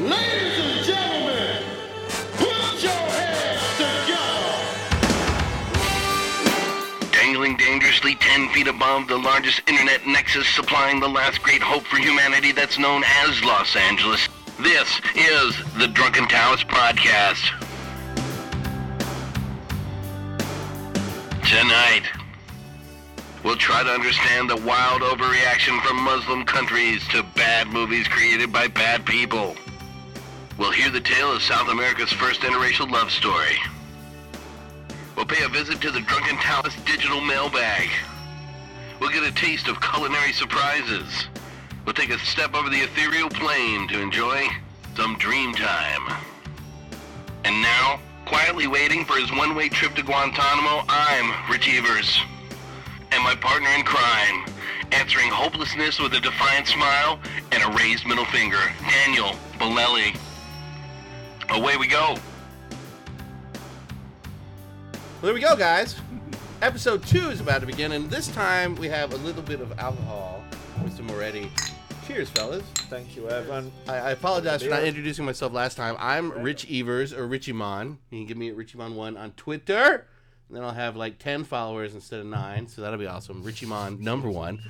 Ladies and gentlemen, put your hands together. Dangling dangerously 10 feet above the largest internet nexus supplying the last great hope for humanity that's known as Los Angeles. This is the Drunken Taoist Podcast. Tonight, we'll try to understand the wild overreaction from Muslim countries to bad movies created by bad people. We'll hear the tale of South America's first interracial love story. We'll pay a visit to the Drunken Taoist digital mailbag. We'll get a taste of culinary surprises. We'll take a step over the ethereal plane to enjoy some dream time. And now, quietly waiting for his one-way trip to Guantanamo, I'm Rich Evers. And my partner in crime, answering hopelessness with a defiant smile and a raised middle finger, Daniel Bolelli. Away we go. Well, there we go, guys. Episode two is about to begin, and this time we have a little bit of alcohol. Mr. Moretti. Cheers, fellas. Thank you, Evan. I, I apologize for not introducing myself last time. I'm Rich Evers, or Richie Mon. You can give me at RichieMon1 on Twitter. And then I'll have like 10 followers instead of 9, so that'll be awesome. Richie Mon, number one.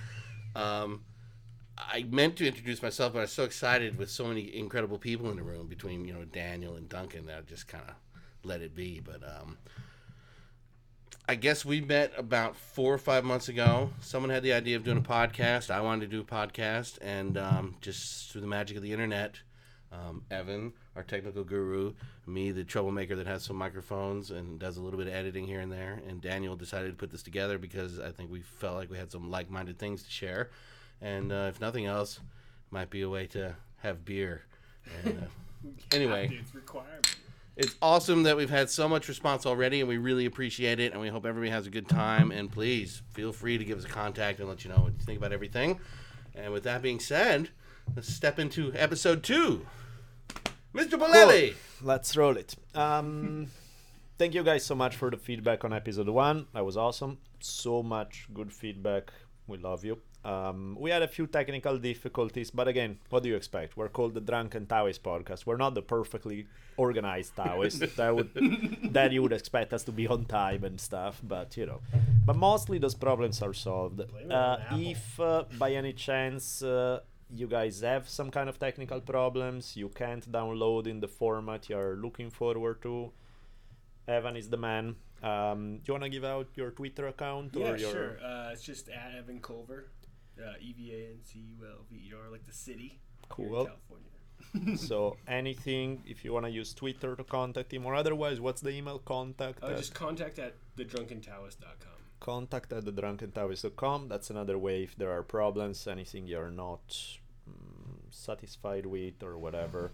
Um, I meant to introduce myself, but I was so excited with so many incredible people in the room between, you know, Daniel and Duncan that I just kind of let it be. But um, I guess we met about four or five months ago. Someone had the idea of doing a podcast. I wanted to do a podcast, and um, just through the magic of the internet, um, Evan, our technical guru, me, the troublemaker that has some microphones and does a little bit of editing here and there, and Daniel decided to put this together because I think we felt like we had some like-minded things to share, and uh, if nothing else, might be a way to have beer. And, uh, anyway. It's awesome that we've had so much response already, and we really appreciate it. And we hope everybody has a good time. And please feel free to give us a contact and let you know what you think about everything. And with that being said, let's step into episode two. Mr. Bolelli. Let's roll it. Um, thank you guys so much for the feedback on episode one. That was awesome. So much good feedback. We love you. Um, we had a few technical difficulties, but again, what do you expect? We're called the Drunken Taoist podcast. We're not the perfectly organized Taoist that would that you would expect us to be on time and stuff, but you know. But mostly those problems are solved. Uh, if uh, by any chance uh, you guys have some kind of technical problems, you can't download in the format you're looking forward to. Evan is the man. Um, do you want to give out your Twitter account Yeah, or your? sure. Uh, it's just at Evan Culver, uh, E V A N C U L V E R, like the city. here in Cool. California. so anything, if you want to use Twitter to contact him, or otherwise, what's the email? Contact Uh, just contact at thedrunkentaoist.com. contact at thedrunkentaoist.com. That's another way if there are problems, anything you're not mm, satisfied with or whatever.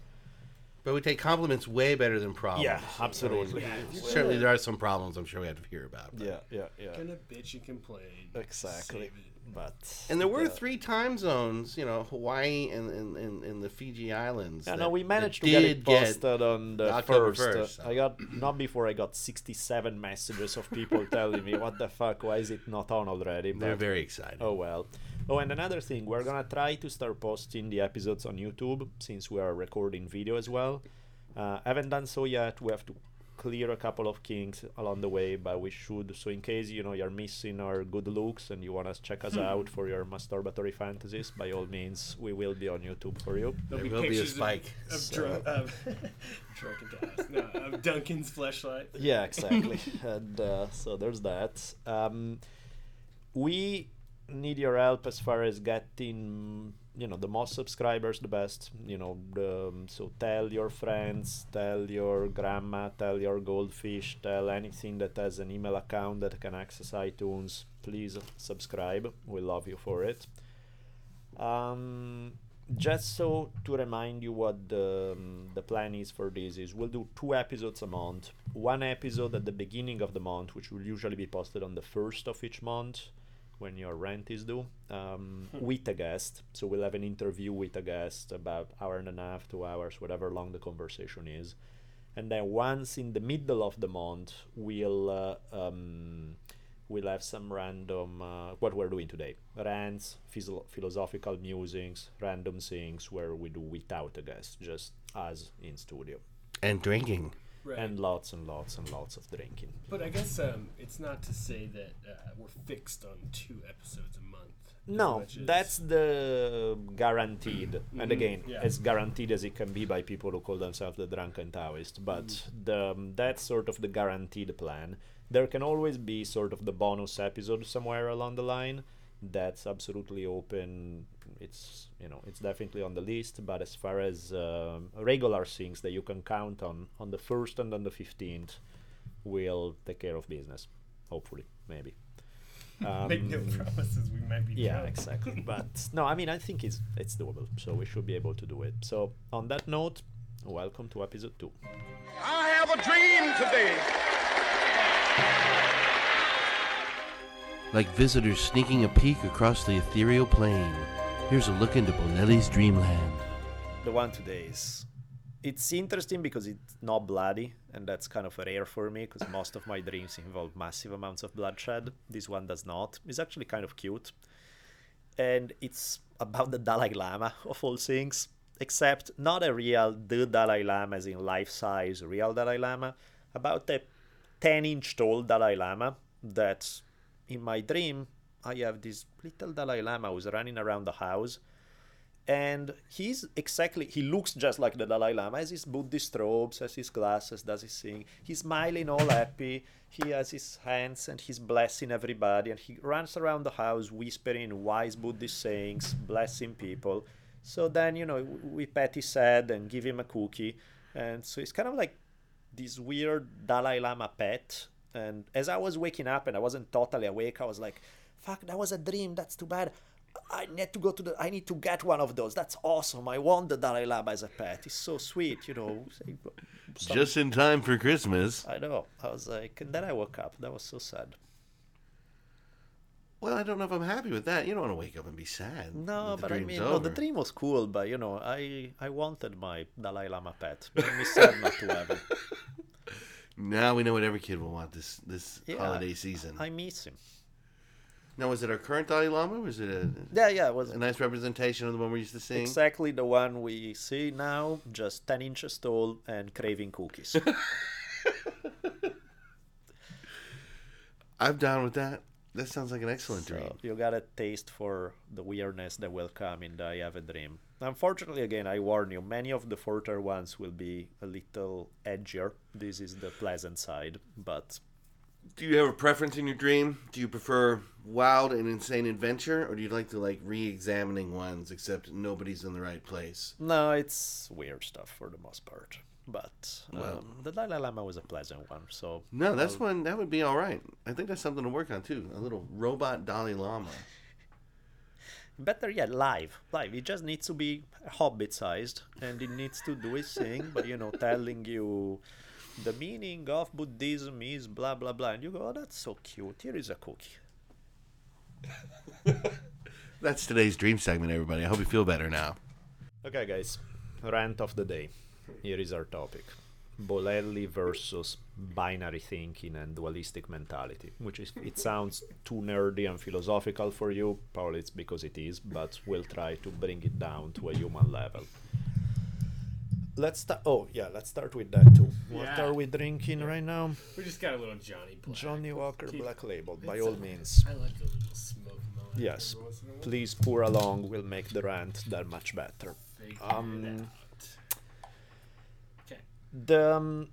But we take compliments way better than problems. Yeah, I absolutely. mean, Yeah, certainly, there are some problems I'm sure we have to hear about. but- Yeah, yeah, yeah. Gonna bitch and complain. Exactly. But And there were the- three time zones, you know, Hawaii and, and, and, and the Fiji Islands. Yeah, that- no, we managed to get it posted on the October first. 1st, uh, I got not before I got 67 messages of people telling me, "What the fuck? Why is it not on already?" They're very excited. Oh well. Oh, and another thing, we're gonna try to start posting the episodes on YouTube since we are recording video as well. Uh, haven't done so yet. We have to clear a couple of kinks along the way, but we should. So in case you know you're missing our good looks and you wanna check us out for your masturbatory fantasies, by all means, we will be on YouTube for you. There'll There will be a pictures of- spike. Of, So- drunk, of drunken taoist. No, of Duncan's flashlight. yeah exactly and uh, so there's that um, we need your help as far as getting you know the most subscribers the best you know the, um, so tell your friends tell your grandma tell your goldfish tell anything that has an email account that can access itunes please subscribe. We love you for it. Um, just so to remind you what the, um, the plan is for this is we'll do two episodes a month. One episode at the beginning of the month which will usually be posted on the first of each month when your rent is due um, with a guest. So we'll have an interview with a guest about hour and a half two hours whatever long the conversation is. And then once in the middle of the month we'll uh, um, we'll have some random uh, what we're doing today. Rants physio- philosophical musings random things where we do without a guest just us in studio. And drinking. Right. and lots and lots and lots of drinking but I guess um, it's not to say that uh, we're fixed on two episodes a month. no that's the guaranteed and again yeah. as guaranteed as it can be by people who call themselves the drunken taoist but the um, that's sort of the guaranteed plan there can always be sort of the bonus episode somewhere along the line that's absolutely open it's you know it's definitely on the list but as far as um, regular things that you can count on on the first and on the 15th we'll take care of business hopefully maybe Make no Um, promises. We might be. yeah drunk. exactly but no i mean i think it's it's doable so we should be able to do it so on that note welcome to episode 2 I have a dream today. Like visitors sneaking a peek across the ethereal plane. Here's a look into Bolelli's dreamland. the one today is it's interesting because it's not bloody and that's kind of rare for me because most of my dreams involve massive amounts of bloodshed. This one does not. It's actually kind of cute. And it's about the dalai lama of all things. Except not a real the dalai lama as in life size real dalai lama. About a 10 inch tall dalai lama that in my dream i have this little dalai lama who's running around the house and he's exactly he looks just like the dalai lama. Has his buddhist robes has his glasses does his thing he's smiling all happy. He has his hands and he's blessing everybody and he runs around the house whispering wise buddhist sayings blessing people. So then you know we pat his head and give him a cookie. And so it's kind of like this weird dalai lama pet. And as i was waking up and i wasn't totally awake i was like fuck that was a dream that's too bad I need to go to the. I need to get one of those. That's awesome. I want the Dalai Lama as a pet. It's so sweet, you know. Just in time for Christmas. I know. I was like, and then I woke up. That was so sad. Well, I don't know if I'm happy with that. You don't want to wake up and be sad. No, but I mean, no, the dream was cool. But you know, I I wanted my Dalai Lama pet. It made me sad not to have it. Now we know what every kid will want this this Yeah, holiday season. I miss him. Now, was it our current Dalai Lama? Was it a, Yeah, yeah. It was a nice representation of the one we used to see? exactly the one we see now, just ten inches tall and craving cookies. I'm down with that. That sounds like an excellent dream. So you got a taste for the weirdness that will come in the I Have a Dream. Unfortunately, again, I warn you, many of the further ones will be a little edgier. This is the pleasant side, but Do you have a preference in your dream? Do you prefer wild and insane adventure, or do you like to like re-examining ones, except nobody's in the right place? no, it's weird stuff for the most part. But um, Well- the Dalai Lama was a pleasant one, so No, that's one that would be all right. I think that's something to work on too. A little robot Dalai Lama. better yet, live. Live. It just needs to be hobbit sized and it needs to do its thing, but you know, telling you the meaning of Buddhism is blah blah blah. And you go, Oh, that's so cute. Here is a cookie. That's today's dream segment, everybody. I hope you feel better now. Okay, guys, rant of the day. Here is our topic Bolelli versus binary thinking and dualistic mentality, which is, it sounds too nerdy and philosophical for you. Probably it's because it is, but we'll try to bring it down to a human level. Let's start. Oh, yeah, let's start with that too. What Yeah. are we drinking right now? We just got a little Johnny Black. Johnny Walker Keep- Black Label, by all a- means. I like a little smoke. Yes, every once in a while. please pour along. We'll make the rant that much better. Um. Okay. the um,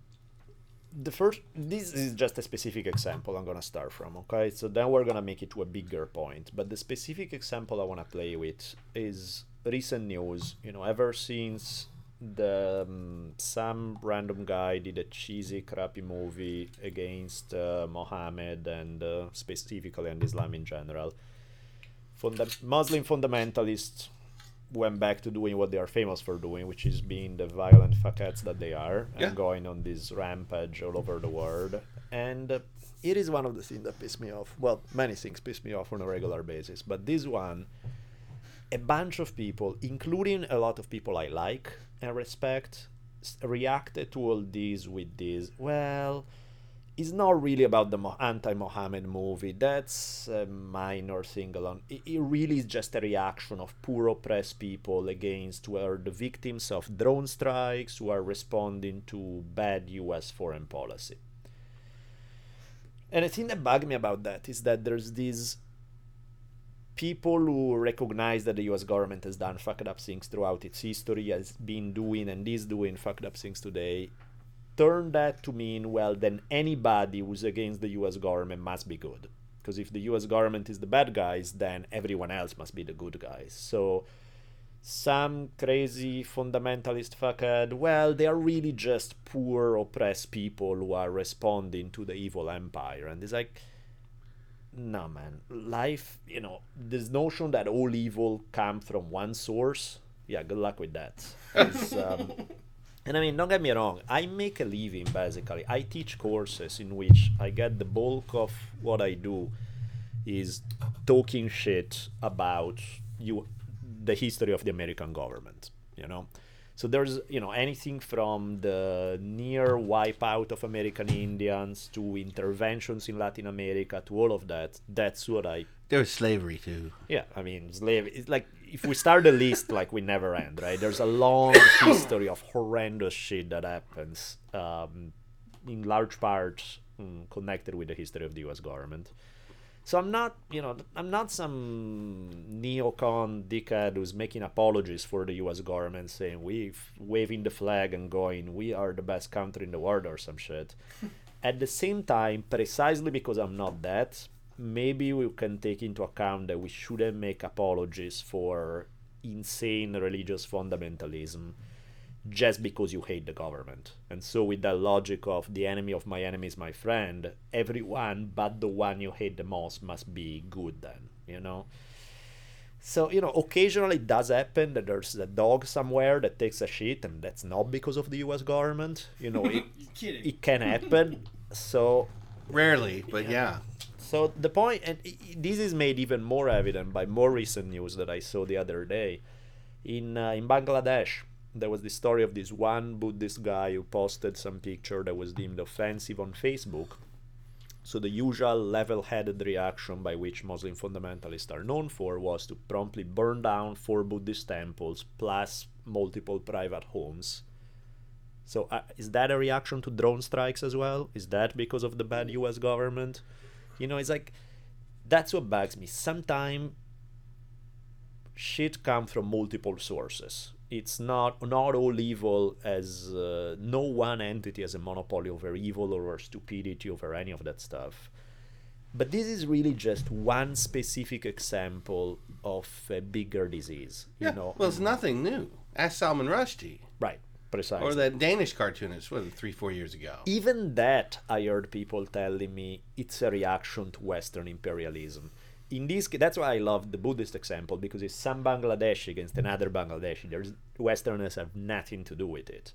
the first this is just a specific example i'm gonna start from okay so then we're gonna make it to a bigger point but the specific example i want to play with is recent news you know ever since the um, some random guy did a cheesy crappy movie against uh, mohammed and uh, specifically and islam in general Funda- muslim fundamentalists went back to doing what they are famous for doing, which is being the violent fuckheads that they are and going on this rampage all over the world. And uh, it is one of the things that piss me off. Well, many things piss me off on a regular basis, but this one, a bunch of people, including a lot of people I like and respect, reacted to all this with this. Well, it's not really about the anti-Mohammed movie. That's a minor thing alone. It, it really is just a reaction of poor oppressed people against who are the victims of drone strikes, who are responding to bad U.S. foreign policy. And the thing that bugged me about that is that there's these people who recognize that the US government has done fucked up things throughout its history, has been doing and is doing fucked up things today, turn that to mean, well, then anybody who's against the US government must be good. Because if the US government is the bad guys, then everyone else must be the good guys. So some crazy fundamentalist fuckhead, well, they are really just poor, oppressed people who are responding to the evil empire. And it's like, no, man. Life, you know, this notion that all evil come from one source, yeah, good luck with that. Um, and I mean, don't get me wrong, I make a living basically. I teach courses in which I get the bulk of what I do is talking shit about you the history of the American government, you know. So there's, you know, anything from the near wipeout of American Indians to interventions in Latin America to all of that. That's what I There was slavery too. yeah, I mean, slave. It's like if we start the list, like we never end, right? There's a long history of horrendous shit that happens, um, in large part mm, connected with the history of the U.S. government. So I'm not, you know, I'm not some neocon dickhead who's making apologies for the U.S. government, saying we waving the flag and going, we are the best country in the world or some shit. At the same time, precisely because I'm not that, maybe we can take into account that we shouldn't make apologies for insane religious fundamentalism just because you hate the government. And so, with that logic of the enemy of my enemy is my friend, everyone but the one you hate the most must be good, then, you know? So, you know, occasionally it does happen that there's a dog somewhere that takes a shit, and that's not because of the US government. You know, it, kidding? it can happen. So, Rarely, but yeah. so the point, and i- i- this is made even more evident by more recent news that I saw the other day. In uh, in Bangladesh, there was the story of this one Buddhist guy who posted some picture that was deemed offensive on Facebook. So the usual level-headed reaction by which Muslim fundamentalists are known for was to promptly burn down four Buddhist temples plus multiple private homes. So uh, is that a reaction to drone strikes as well? Is that because of the bad U.S. government? You know, it's like that's what bugs me. Sometimes shit comes from multiple sources. It's not not all evil as uh, no one entity has a monopoly over evil or over stupidity over any of that stuff. But this is really just one specific example of a bigger disease. You Yeah. know, well, it's nothing new. Ask Salman Rushdie right? Precisely. or that Danish cartoonist. Was three, four years ago? even that I heard people telling me it's a reaction to Western imperialism. In this, that's why I love the Buddhist example because it's some Bangladeshi against another Bangladeshi. There's Westerners have nothing to do with it.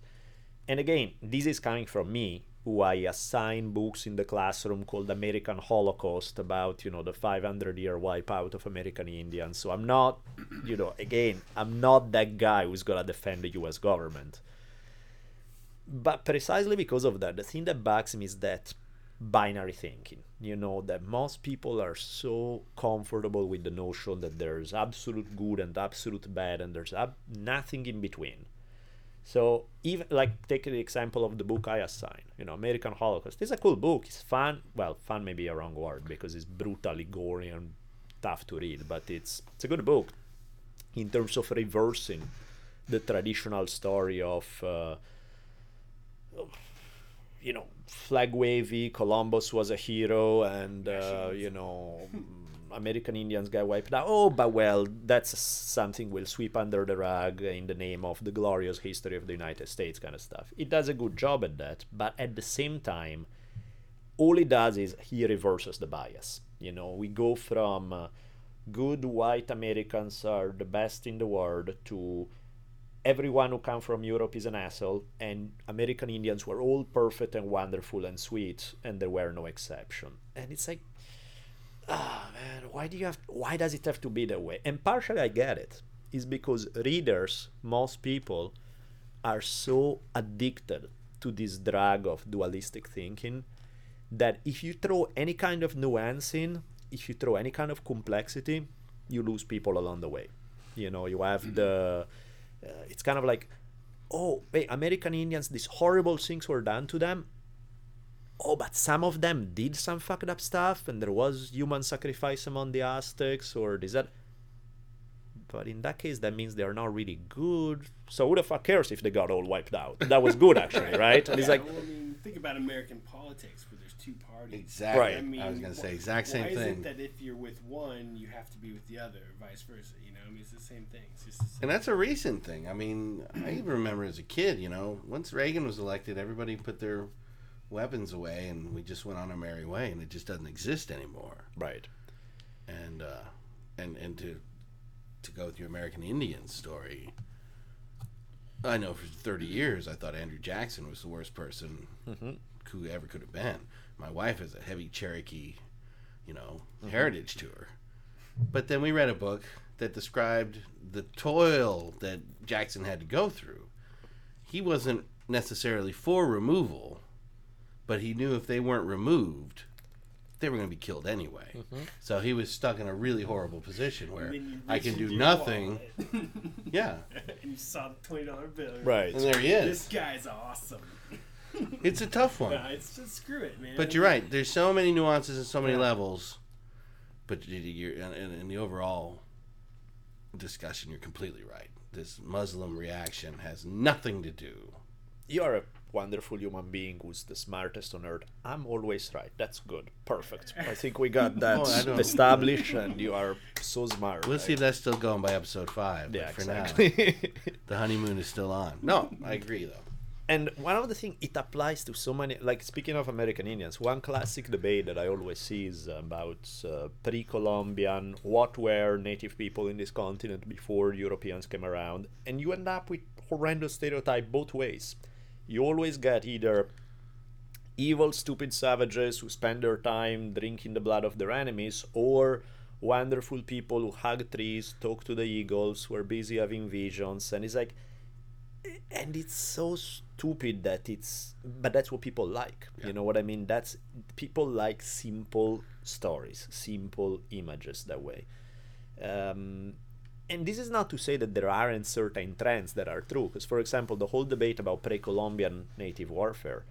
And again, this is coming from me, who I assign books in the classroom called American Holocaust about, you know, the 500 year wipeout of American Indians. So I'm not, you know, again, I'm not that guy who's gonna defend the U.S. government but precisely because of that the thing that bugs me is that binary thinking. You know that most people are so comfortable with the notion that there's absolute good and absolute bad and there's ab- nothing in between. So even like take the example of the book i assign you know american holocaust. It's a cool book. It's fun. Well fun may be a wrong word because it's brutally gory and tough to read but it's it's a good book in terms of reversing the traditional story of uh, you know, flag wavy. Columbus was a hero, and uh, you know, American Indians got wiped out. Oh, but well, that's something we'll sweep under the rug in the name of the glorious history of the United States, kind of stuff. It does a good job at that, but at the same time, all it does is he reverses the bias. You know, we go from uh, good white Americans are the best in the world to everyone who come from Europe is an asshole, and American Indians were all perfect and wonderful and sweet, and there were no exception. And it's like, ah man, why do you have? Why does it have to be that way? And partially, I get it. it. Is because readers, most people, are so addicted to this drug of dualistic thinking that if you throw any kind of nuance in, if you throw any kind of complexity, you lose people along the way. You know, you have the. Uh, it's kind of like, oh, hey, American Indians, these horrible things were done to them. Oh, but some of them did some fucked up stuff, and there was human sacrifice among the Aztecs, or this that. But in that case, that means they're not really good. So who the fuck cares if they got all wiped out? That was good, actually, right? And it's like, well, I mean, think about American politics where there's two parties. Exactly. Right. I mean, I was gonna say wh- exact same why is thing. it that if you're with one, you have to be with the other, vice versa? You know, I mean, it's the same thing. It's just the same. And that's a recent thing. I mean, I even remember as a kid, you know, once Reagan was elected, everybody put their weapons away and we just went on our merry way and it just doesn't exist anymore. right. And uh and and to to go with your American Indian story, I know for 30 years I thought Andrew Jackson was the worst person mm-hmm. who ever could have been. My wife has a heavy Cherokee, you know, mm-hmm. heritage to her. But then we read a book that described the toil that Jackson had to go through. He wasn't necessarily for removal, but he knew if they weren't removed, they were going to be killed anyway. Mm-hmm. So he was stuck in a really horrible position where And then you I can do nothing. Yeah. and you saw the twenty dollar bill. Right. And there he is. This guy's awesome. It's a tough one. Nah, it's just screw it, man. But you're right. There's so many nuances and so many Yeah. levels. But you- you're in, in, in the overall discussion, you're completely right. This Muslim reaction has nothing to do. You are a wonderful human being who's the smartest on earth. I'm always right. That's good. Perfect. I think we got that Oh, established, and you are so smart. We'll see if that's still going by episode five. Yeah, for now, exactly. the honeymoon is still on. No, I agree though. and one of the things it applies to so many. Like speaking of American Indians, one classic debate that I always see is about uh, pre-Columbian, what were native people in this continent before Europeans came around, and you end up with horrendous stereotype both ways. You always get either evil, stupid savages who spend their time drinking the blood of their enemies, or wonderful people who hug trees, talk to the eagles, who are busy having visions, and it's like, and it's so stupid that it's, but that's what people like. You know what I mean? That's people like simple stories, simple images that way. Um, and this is not to say that there aren't certain trends that are true, because for example, the whole debate about pre-Columbian native warfare,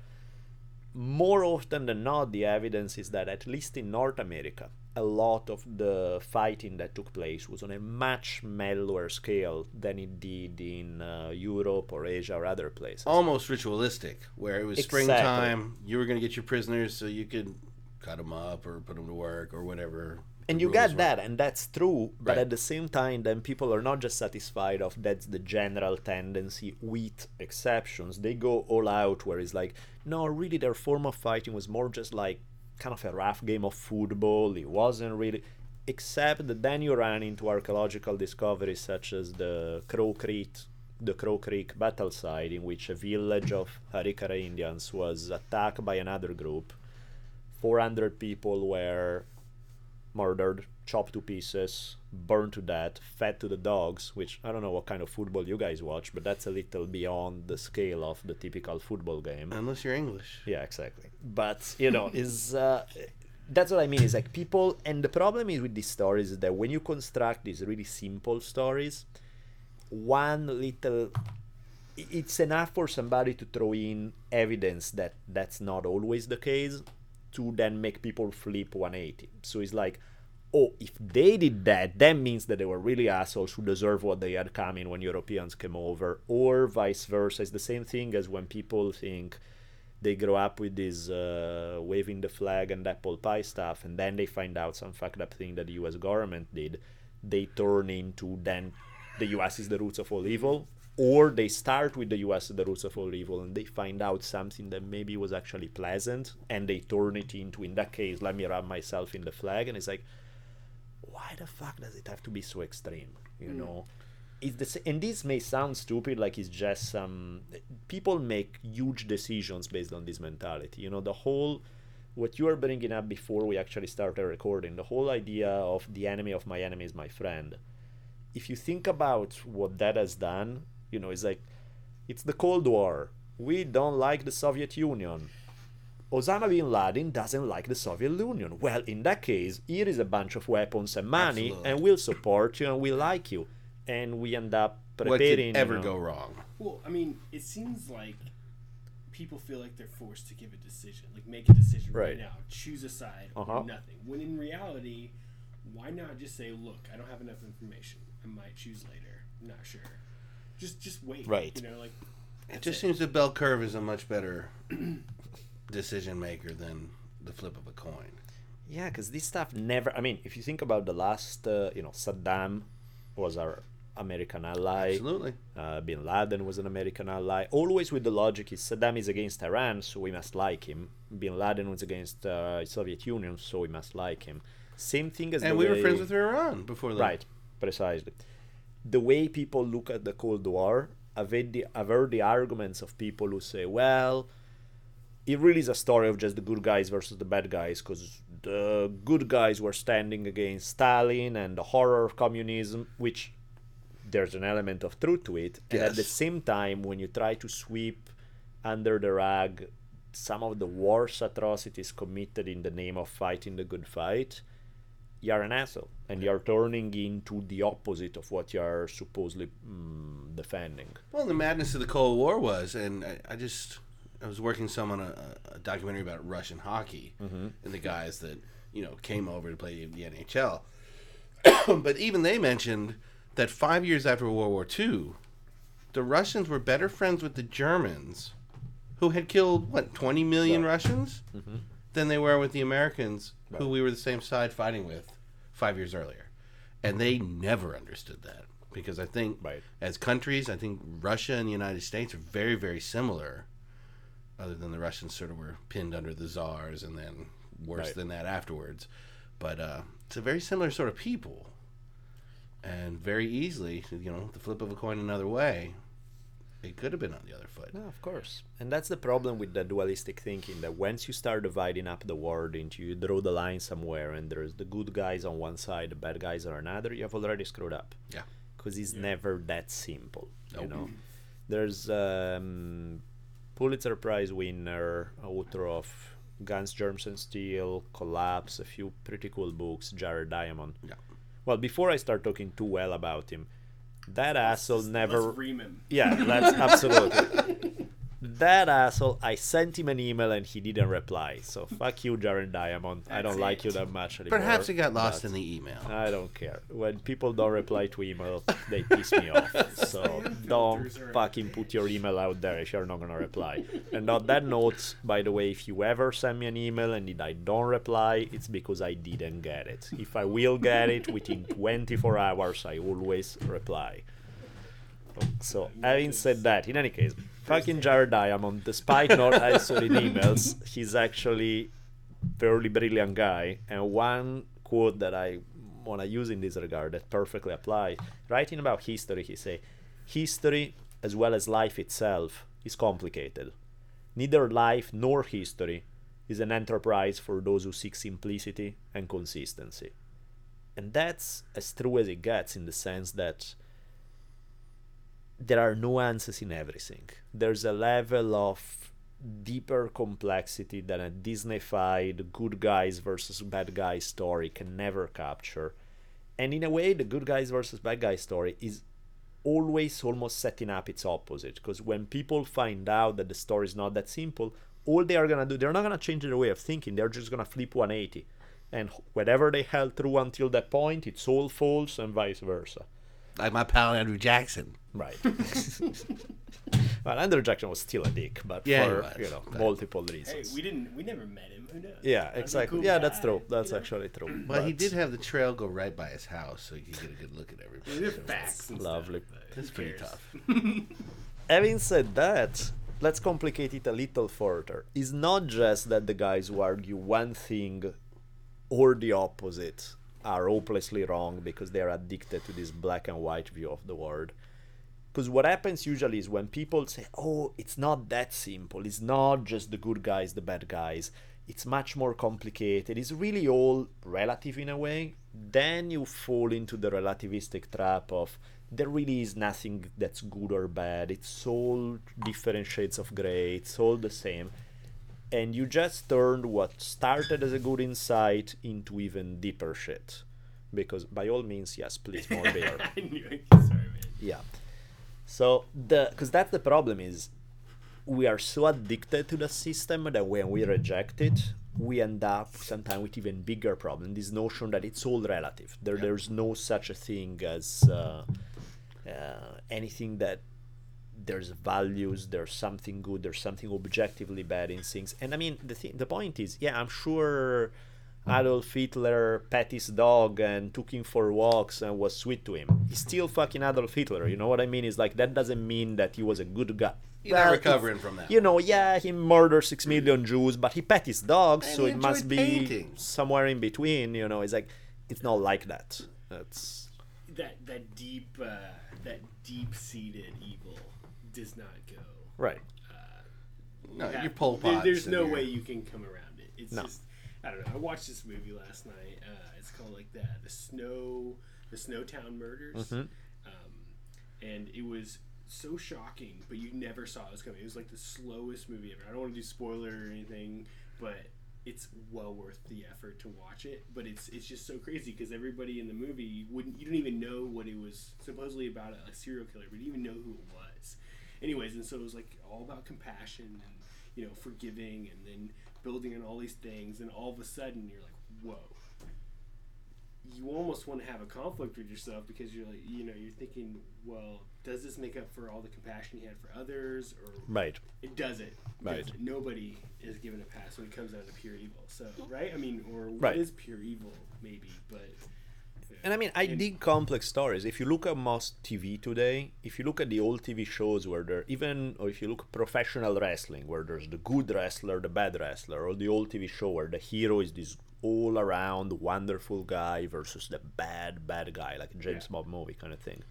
more often than not, the evidence is that at least in North America, a lot of the fighting that took place was on a much mellower scale than it did in uh, Europe or Asia or other places. Almost ritualistic, where it was Exactly. springtime. You were going to get your prisoners so you could cut them up or put them to work or whatever. And you get that and that's true but Right. at the same time then people are not just satisfied of that's the general tendency with exceptions. They go all out where it's like no really their form of fighting was more just like kind of a rough game of football. It wasn't really except that then you run into archaeological discoveries such as the crow creek the crow creek battle site in which a village of Arikara indians was attacked by another group. 400 people were murdered, chopped to pieces, burned to death, fed to the dogs, which I don't know what kind of football you guys watch, but that's a little beyond the scale of the typical football game. Unless you're English. Yeah, exactly. But, you know, is uh, that's what I mean is like people and the problem is with these stories is that when you construct these really simple stories, one little it's enough for somebody to throw in evidence that that's not always the case to then make people flip 180 so it's like oh if they did that that means that they were really assholes who deserve what they had coming when europeans came over or vice versa. It's the same thing as when people think they grow up with this uh, waving the flag and apple pie stuff and then they find out some fucked up thing that the us government did. They turn into then the us is the roots of all evil or they start with the us the roots of all evil and they find out something that maybe was actually pleasant and they turn it into in that case let me wrap myself in the flag and it's like why the fuck does it have to be so extreme you hmm. know? It's the and this may sound stupid like it's just some people make huge decisions based on this mentality you know? The whole what you were bringing up before we actually started recording the whole idea of the enemy of my enemy is my friend. If you think about what that has done you know it's like it's the cold war we don't like the soviet union Osama bin Laden doesn't like the Soviet Union. Well, in that case, here is a bunch of weapons and money, Absolutely. and we'll support you and we like you. And we end up preparing. What preparing. could ever you know- go wrong? Well, I mean, it seems like people feel like they're forced to give a decision, like make a decision right, Right. now, choose a side, Uh-huh. or nothing. When in reality, why not just say, "Look, I don't have enough information. I might choose later. I'm not sure. Just, just wait. Right. You know, like It just seems the bell curve is a much better decision maker than the flip of a coin. Yeah, because this stuff never. I mean, if you think about the last, uh, you know, Saddam was our American ally. Absolutely. Uh, Bin Laden was an American ally. Always with the logic is Saddam is against Iran, so we must like him. Bin Laden was against uh, Soviet Union, so we must like him. Same thing as And the we were friends with Iran before that. Right, precisely. The way people look at the Cold War, I've heard the, I've heard the arguments of people who say, well, it really is a story of just the good guys versus the bad guys because the good guys were standing against Stalin and the horror of communism, which there's an element of truth to it. And at the same time, when you try to sweep under the rug some of the worst atrocities committed in the name of fighting the good fight, you're an asshole and you're turning into the opposite of what you're supposedly mm, defending. Well, the madness of the Cold War was, and I, I just I was working some on a, a documentary about Russian hockey and the guys that you know came over to play the NHL. but even they mentioned that five years after World War II, the Russians were better friends with the Germans, who had killed what twenty million Russians, than they were with the Americans, who we were the same side fighting with five years earlier, and they never understood that because I think Right. as countries, I think Russia and the United States are very, very similar. Other than the Russians sort of were pinned under the czars and then worse Right. than that afterwards. But uh, it's a very similar sort of people. And very easily, you know, the flip of a coin another way, it could have been on the other foot. No, of course. And that's the problem with the dualistic thinking that once you start dividing up the world into you draw the line somewhere and there's the good guys on one side, the bad guys on another, you have already screwed up. Yeah. Because it's never that simple. You know? There's um, Pulitzer Prize winner, author of Guns, Germs and Steel, Collapse, a few pretty cool books, Jared Diamond. Yeah. Well, before I start talking too well about him, that asshole never let's ream him. yeah, that's absolutely. That asshole, I sent him an email and he didn't reply. So fuck you, Jared Diamond. I don't That's like you that much anymore. Perhaps it got lost in the email. I don't care. When people don't reply to email, they piss me off. So don't fucking put your email out there if you're not gonna reply. And on that note, by the way, if you ever send me an email and I don't reply, it's because I didn't get it. If I will get it within 24 hours, I always reply. So, having said that, in any case, fucking Jared Diamond, despite not answering emails, he's actually fairly brilliant guy. And one quote that I want to use in this regard that perfectly applies, writing about history, he say, history as well as life itself is complicated. Neither life nor history is an enterprise for those who seek simplicity and consistency. And that's as true as it gets in the sense that there are nuances in everything. There's a level of deeper complexity that a Disneyfied good guys versus bad guys story can never capture. And in a way, the good guys versus bad guys story is always almost setting up its opposite. Because when people find out that the story is not that simple, all they are gonna do, they're not gonna change their way of thinking. They're just gonna flip 180, and whatever they held through until that point, it's all false, and vice versa. Like my pal Andrew Jackson. Right. well, Andrew Jackson was still a dick, but Yeah, for was, you know but- multiple Hey, reasons. we didn't. We never met him. Who knows? yeah, Might exactly. cool yeah, that's true. That's you know? actually true. But he did have the trail go right by his house, so you could get a good look at everything. They're facts. and Lovely. but That's pretty cares? tough. Having said that, let's complicate it a little further. It's not just that the guys who argue one thing or the opposite are hopelessly wrong because they are addicted to this black and white view of the world. Because what happens usually is when people say, oh, it's not that simple, it's not just the good guys, the bad guys, it's much more complicated, it's really all relative in a way, then you fall into the relativistic trap of there really is nothing that's good or bad, it's all different shades of gray, it's all the same. And you just turned what started as a good insight into even deeper shit. Because by all means, yes, please more beer. I knew it. Sorry, man. Yeah. So the because that's the problem is we are so addicted to the system that when we reject it, we end up sometimes with even bigger problem. This notion that it's all relative. There, there's no such a thing as uh, uh, anything that there's values. There's something good. There's something objectively bad in things. And I mean, the thing, the point is, yeah, I'm sure. Adolf Hitler pet his dog and took him for walks and was sweet to him. He's still fucking Adolf Hitler. You know what I mean? It's like that doesn't mean that he was a good guy. You're not Well, recovering from that. You know, yeah, he murdered six million Jews, but he pet his dog, And so it must be painting. somewhere in between. You know, it's like it's not like that. That's That that deep uh, that deep seated evil does not go. right. No, Yeah, you're Pol there- there's no way you can come around it. It's No. just I don't know. I watched this movie last night. Uh, it's called like that, the Snow, the Snowtown Murders, Mm-hmm. um, and it was so shocking, but you never saw it was coming. It was like the slowest movie ever. I don't want to do spoiler or anything, but it's well worth the effort to watch it. But it's it's just so crazy because everybody in the movie wouldn't you don't even know what it was supposedly about a, serial killer, but you didn't even know who it was. Anyways, and so it was like all about compassion and you know forgiving and then building on all these things, and all of a sudden you're like, whoa. You almost want to have a conflict with yourself because you're like, you know, you're thinking, well, does this make up for all the compassion he had for others, or Right. it doesn't. Right. Nobody is given a pass when it comes down to pure evil. So, right? I mean, or what Right. is pure evil? Maybe, but And I mean, I And- dig complex stories. If you look at most TV today, if you look at the old TV shows where there even, or if you look at professional wrestling, where there's the good wrestler, the bad wrestler, or the old TV show where the hero is this all-around wonderful guy versus the bad bad guy, like a James Yeah. Bond movie kind of thing.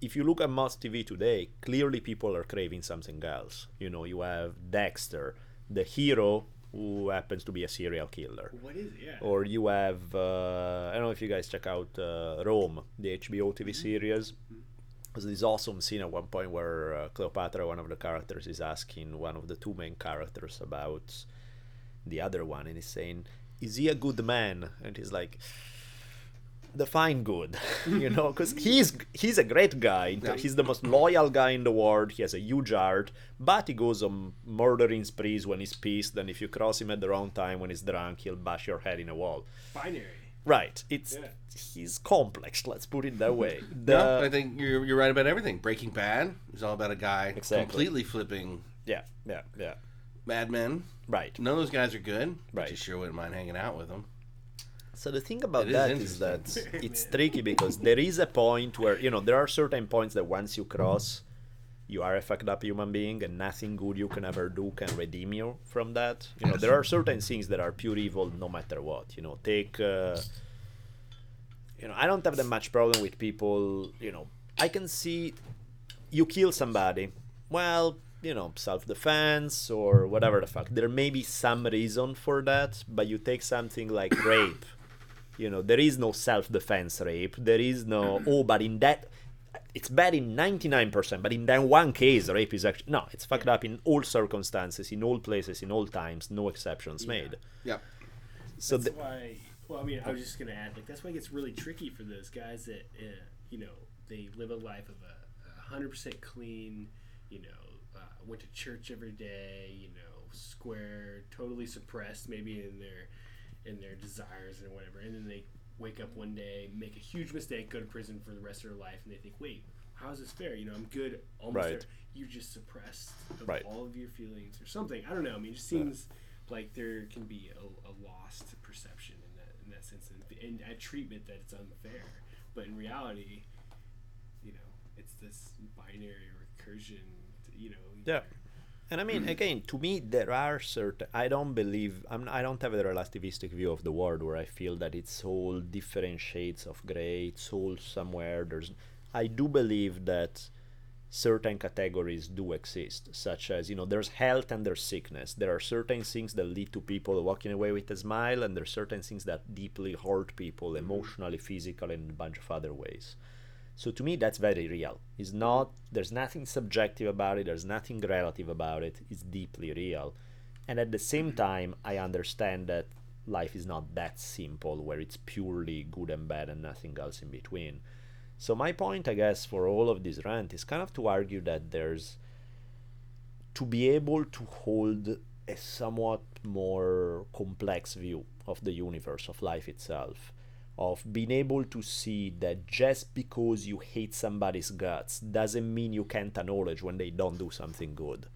If you look at most TV today, clearly people are craving something else. You know, you have Dexter, the hero who happens to be a serial killer what is it? Yeah. or you have uh, I don't know if you guys check out uh, Rome, the HBO TV series. There's this awesome scene at one point where uh, Cleopatra, one of the characters, is asking one of the two main characters about the other one, and he's saying, "Is he a good man?" And he's like, "Define good," you know, because he's he's a great guy. He's the most loyal guy in the world. He has a huge heart, but he goes on murdering sprees when he's pissed. And if you cross him at the wrong time when he's drunk, he'll bash your head in a wall. Binary. Right. It's Yeah. he's complex. Let's put it that way. The, No, I think you're, you're right about everything. Breaking Bad is all about a guy Exactly. completely flipping yeah, yeah, yeah. Mad Men. Right. None of those guys are good. But Right. you sure wouldn't mind hanging out with them. So the thing about It is that is that it's tricky because there is a point where you know there are certain points that once you cross, you are a fucked up human being, and nothing good you can ever do can redeem you from that. You know there are certain things that are pure evil no matter what. You know take. Uh, you know I don't have that much problem with people. You know I can see you kill somebody. Well, you know, self defense or whatever the fuck. There may be some reason for that, but you take something like rape. You know, there is no self defense rape. There is no, oh, but in that, it's bad in 99%, but in that one case, rape is actually, no, it's fucked up in all circumstances, in all places, in all times, no exceptions made. Yeah. So, That's the, why. Well, I mean, I was just gonna add, like, that's why it gets really tricky for those guys that, uh, you know, they live a life of a hundred percent clean, you know, uh, went to church every day, you know, square, totally suppressed, maybe in their, in their desires and whatever, and then they wake up one day, make a huge mistake, go to prison for the rest of their life, and they think, wait, how is this fair? You know, I'm good, almost Right. there. You're just suppressed of Right. all of your feelings or something. I don't know. I mean, it just seems like there can be a, a lost perception in that in that sense, and, and a treatment that it's unfair. But in reality, you know, it's this binary recursion. You know. Yeah. And I mean, again, to me, there are certain. I don't believe. I'm. I don't have a relativistic view of the world where I feel that it's all different shades of gray. It's all somewhere. There's. I do believe that certain categories do exist, such as you know, there's health and there's sickness. There are certain things that lead to people walking away with a smile, and there's certain things that deeply hurt people emotionally, physically, and a bunch of other ways. So to me, that's very real. It's not. There's nothing subjective about it. There's nothing relative about it. It's deeply real. And at the same mm. time, I understand that life is not that simple, where it's purely good and bad and nothing else in between. So my point, I guess, for all of this rant is kind of to argue that there's to be able to hold a somewhat more complex view of the universe of life itself of being able to see that just because you hate somebody's guts doesn't mean you can't acknowledge when they don't do something good.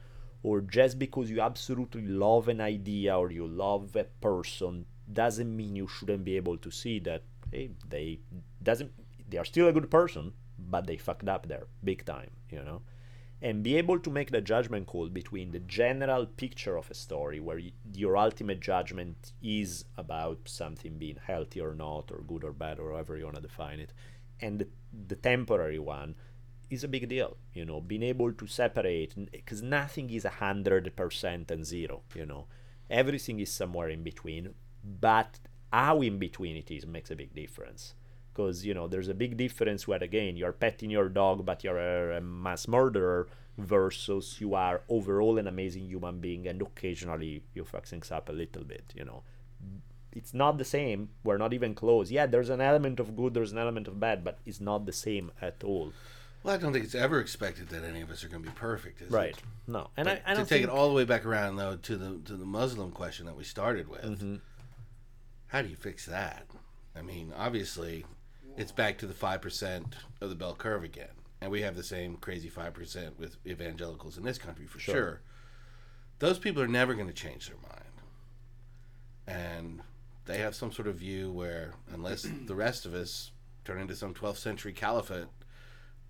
Or just because you absolutely love an idea or you love a person doesn't mean you shouldn't be able to see that hey they doesn't they are still a good person but they fucked up there big time you know and be able to make the judgment call between the general picture of a story where your ultimate judgment is about something being healthy or not or good or bad or however you want to define it and the, the temporary one is a big deal you know? Being able to separate because nothing is a hundred percent and zero you know? Everything is somewhere in between but how in between it is makes a big difference because you know there's a big difference where again you're petting your dog but you're a, a mass murderer versus you are overall an amazing human being and occasionally you fuck things up a little bit you know it's not the same we're not even close yeah there's an element of good there's an element of bad but it's not the same at all Well, I don't think it's ever expected that any of us are going to be perfect, is right it? no and But I, I to take think, it all the way back around though to the to the Muslim question that we started with, Mm-hmm. how do you fix that? I mean, obviously, it's back to the five percent of the bell curve again, and we have the same crazy five percent with evangelicals in this country for sure. Those people are never going to change their mind, and they have some sort of view where unless the rest of us turn into some 12th century caliphate,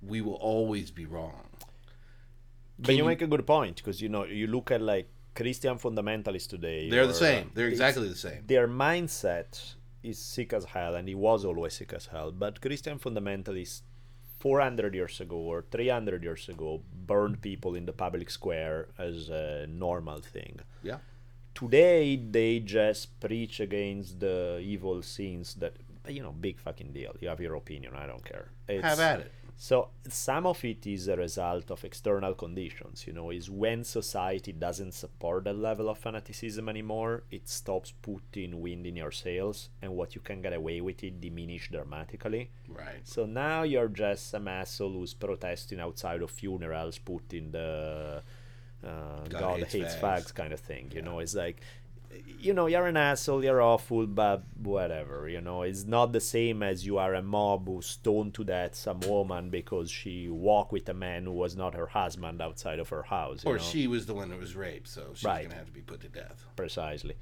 we will always be wrong. but you you- make a good point because you know you look at like christian fundamentalists today They're or, the same. They're exactly the same. their mindset is sick as hell, and he was always sick as hell. But Christian fundamentalists, 400 years ago or 300 years ago, burned people in the public square as a normal thing. Yeah. Today, they just preach against the evil sins that, you know, big fucking deal. You have your opinion, I don't care. It's, Have at it. So some of it is a result of external conditions, you know, is when society doesn't support that level of fanaticism anymore, it stops putting wind in your sails and what you can get away with it diminish dramatically. Right. So now you're just some asshole who's protesting outside of funerals, putting the uh, God, hates hates, fags. fags. kind of thing. You know, it's like, you know, you're an asshole, you're awful, but whatever. You know, it's not the same as you are a mob who stoned to death some woman because she walked with a man who was not her husband outside of her house. you Or know? she was the one that was raped, so she's Right. going to have to be put to death. precisely.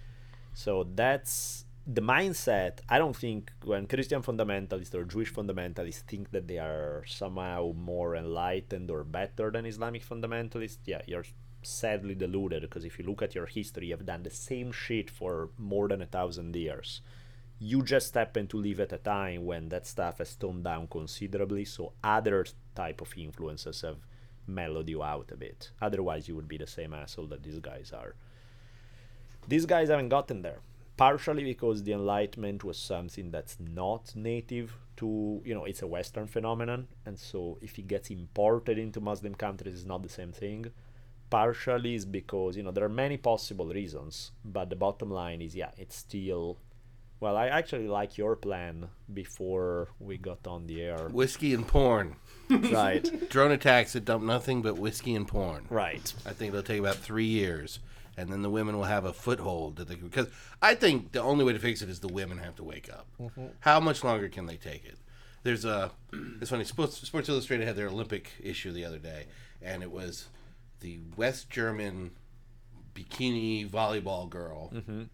So that's the mindset. I don't think when Christian fundamentalists or Jewish fundamentalists think that they are somehow more enlightened or better than Islamic fundamentalists, yeah, you're sadly deluded because if you look at your history, you've done the same shit for more than a thousand years. You just happen to live at a time when that stuff has toned down considerably, so other type of influences have mellowed you out a bit. Otherwise, you would be the same asshole that these guys are these guys haven't gotten there partially because the enlightenment was something that's not native to you know it's a western phenomenon and so if it gets imported into muslim countries it's not the same thing partially is because you know there are many possible reasons but the bottom line is yeah it's still well i actually like your plan before we got on the air Whiskey and porn. right Drone attacks that dump nothing but whiskey and porn. right I think it'll take about three years, and then the women will have a foothold. That they, because I think the only way to fix it is the women have to wake up. Mm-hmm. How much longer can they take it? There's a. It's funny. Sports, Sports Illustrated had their Olympic issue the other day, and it was the West German bikini volleyball girl mm-hmm.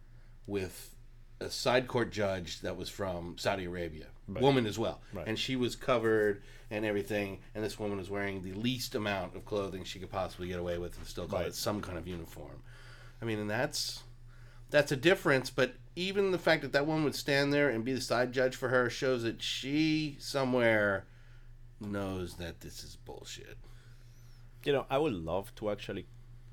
with a side court judge that was from Saudi Arabia, woman as well, and she was covered and everything. And this woman was wearing the least amount of clothing she could possibly get away with, and still call it some kind of uniform. I mean, and that's that's a difference. But even the fact that that woman would stand there and be the side judge for her shows that she somewhere knows that this is bullshit. You know, I would love to actually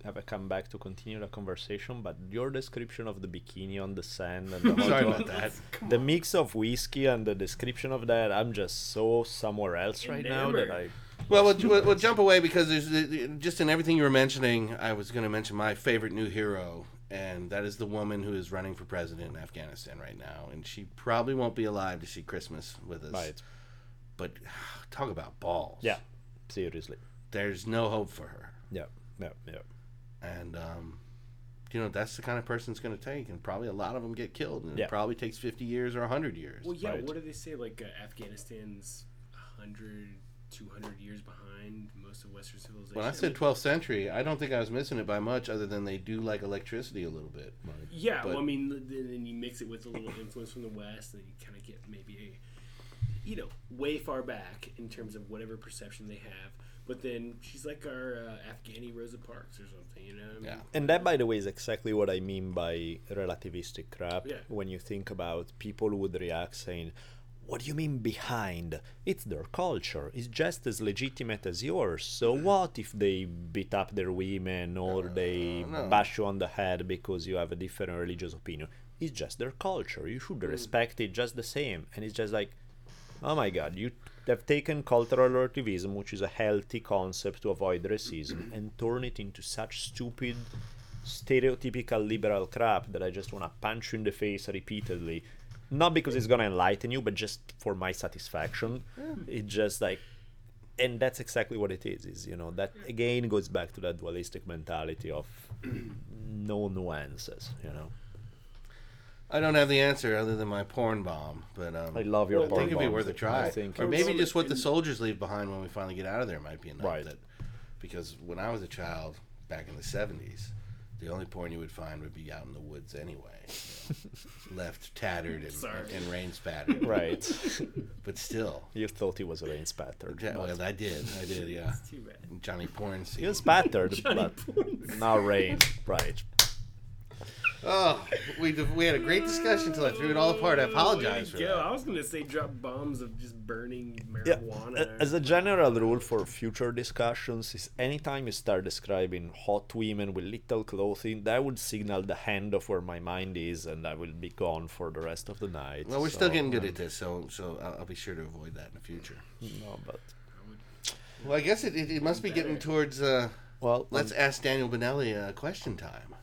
have a comeback to continue the conversation, but your description of the bikini on the sand and the Sorry about that. the mix of whiskey and the description of that, I'm just so somewhere else right now that I. Enamored. Well, we'll, we'll, we'll jump away because there's uh, just in everything you were mentioning. I was going to mention my favorite new hero and that is the woman who is running for president in Afghanistan right now, and she probably won't be alive to see Christmas with us. Right. But talk about balls. Yeah. Seriously. There's no hope for her, Yeah. Yeah. Yeah. and um, you know that's the kind of person it's going to take, and probably a lot of them get killed, and Yeah. it probably takes 50 years or 100 years. Well, yeah. Right. What do they say? Like uh, Afghanistan's 100, 200 years behind most of Western civilization. When I said 12th century, I don't think I was missing it by much, other than they do like electricity a little bit. Yeah, But- well, I mean, then then you mix it with a little influence from the West, and you kind of get maybe a, you know, way far back in terms of whatever perception they have. But then she's like our uh, Afghani Rosa Parks or something, you know? I mean? Yeah. And that, by the way, is exactly what I mean by relativistic crap. Yeah. When you think about people would react saying, What do you mean behind? It's their culture. It's just as legitimate as yours. So what if they beat up their women or they no. bash you on the head because you have a different religious opinion? It's just their culture. You should respect it just the same. And it's just like, oh my god, you have taken cultural relativism, which is a healthy concept to avoid racism, and turn it into such stupid, stereotypical liberal crap that I just want to punch you in the face repeatedly. Not because it's gonna enlighten you, but just for my satisfaction. Hmm. It just like, and that's exactly what it is. Is you know that again goes back to that dualistic mentality of no nuances. You know, I don't have the answer other than my porn bomb, but um, I love your porn bomb I think it'd be porn worth a try. I think or maybe just what the soldiers leave behind when we finally get out of there might be enough. Right. That, because when I was a child, back in the '70s, the only porn you would find would be out in the woods anyway, you know, left tattered and, Sorry. and rain spattered. right? But still, you thought he was a rain spattered. Ja- well, I did, I did, yeah. It's too bad. Johnny porn scene. He was spattered, Johnny but Porn. not rain. Right. Oh, we we had a great discussion until I threw it all apart. I apologize for go. that. I was gonna say drop bombs of just burning marijuana. a- As a general rule for future discussions, is anytime you start describing hot women with little clothing, that would signal the hand of where my mind is, and I will be gone for the rest of the night. Well, we're still getting good um, at this, so so I'll, I'll be sure to avoid that in the future. No, but Well, I guess it, it, it must be getting towards. Uh, well, let's um, ask Daniel Bolelli a question time.